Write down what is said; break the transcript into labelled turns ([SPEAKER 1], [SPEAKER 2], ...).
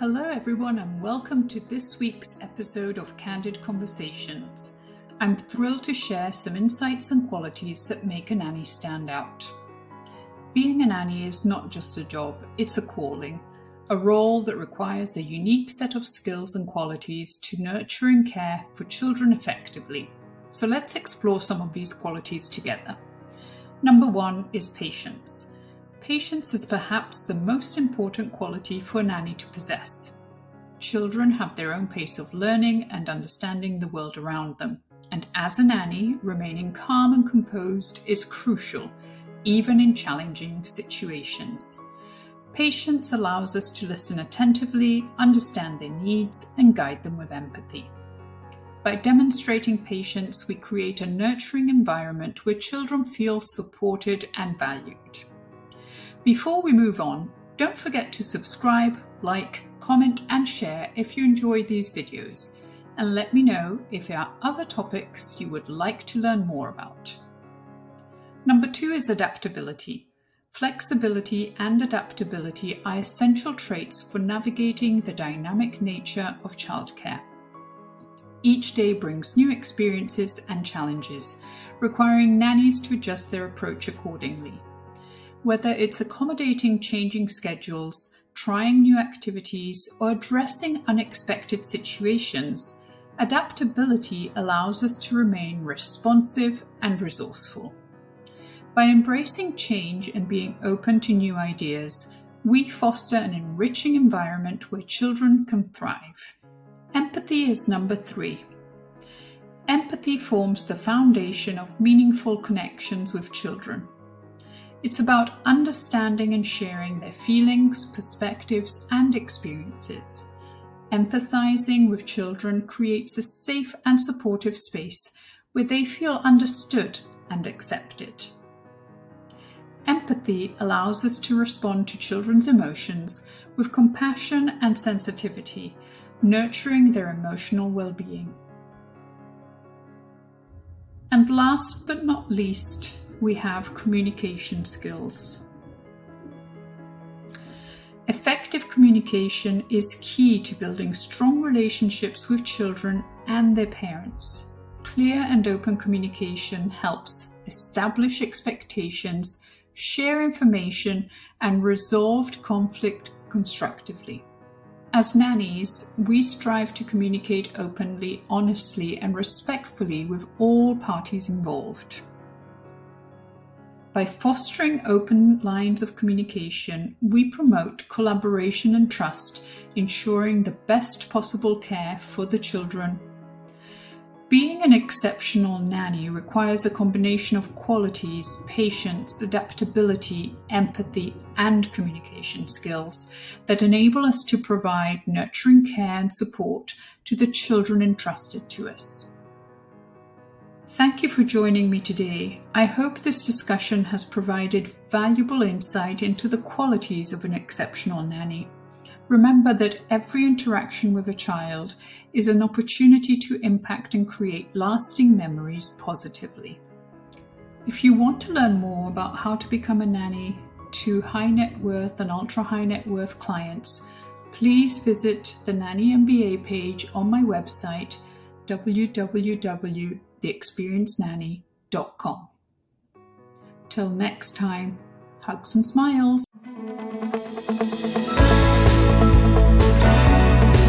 [SPEAKER 1] Hello, everyone, and welcome to this week's episode of Candid Conversations. I'm thrilled to share some insights and qualities that make a nanny stand out. Being a nanny is not just a job, it's a calling, a role that requires a unique set of skills and qualities to nurture and care for children effectively. So let's explore some of these qualities together. Number one is patience. Patience is perhaps the most important quality for a nanny to possess. Children have their own pace of learning and understanding the world around them, and as a nanny, remaining calm and composed is crucial, even in challenging situations. Patience allows us to listen attentively, understand their needs, and guide them with empathy. By demonstrating patience, we create a nurturing environment where children feel supported and valued. Before we move on, don't forget to subscribe, like, comment, and share if you enjoyed these videos, and let me know if there are other topics you would like to learn more about. Number two is adaptability. Flexibility and adaptability are essential traits for navigating the dynamic nature of childcare. Each day brings new experiences and challenges, requiring nannies to adjust their approach accordingly. Whether it's accommodating changing schedules, trying new activities, or addressing unexpected situations, adaptability allows us to remain responsive and resourceful. By embracing change and being open to new ideas, we foster an enriching environment where children can thrive. Empathy is number three. Empathy forms the foundation of meaningful connections with children. It's about understanding and sharing their feelings, perspectives, and experiences. Emphasizing with children creates a safe and supportive space where they feel understood and accepted. Empathy allows us to respond to children's emotions with compassion and sensitivity, nurturing their emotional well being. And last but not least, we have communication skills. Effective communication is key to building strong relationships with children and their parents. Clear and open communication helps establish expectations, share information, and resolve conflict constructively. As nannies, we strive to communicate openly, honestly, and respectfully with all parties involved. By fostering open lines of communication, we promote collaboration and trust, ensuring the best possible care for the children. Being an exceptional nanny requires a combination of qualities patience, adaptability, empathy, and communication skills that enable us to provide nurturing care and support to the children entrusted to us. Thank you for joining me today. I hope this discussion has provided valuable insight into the qualities of an exceptional nanny. Remember that every interaction with a child is an opportunity to impact and create lasting memories positively. If you want to learn more about how to become a nanny to high net worth and ultra high net worth clients, please visit the Nanny MBA page on my website www theexperiencednanny.com. Till next time, hugs and smiles.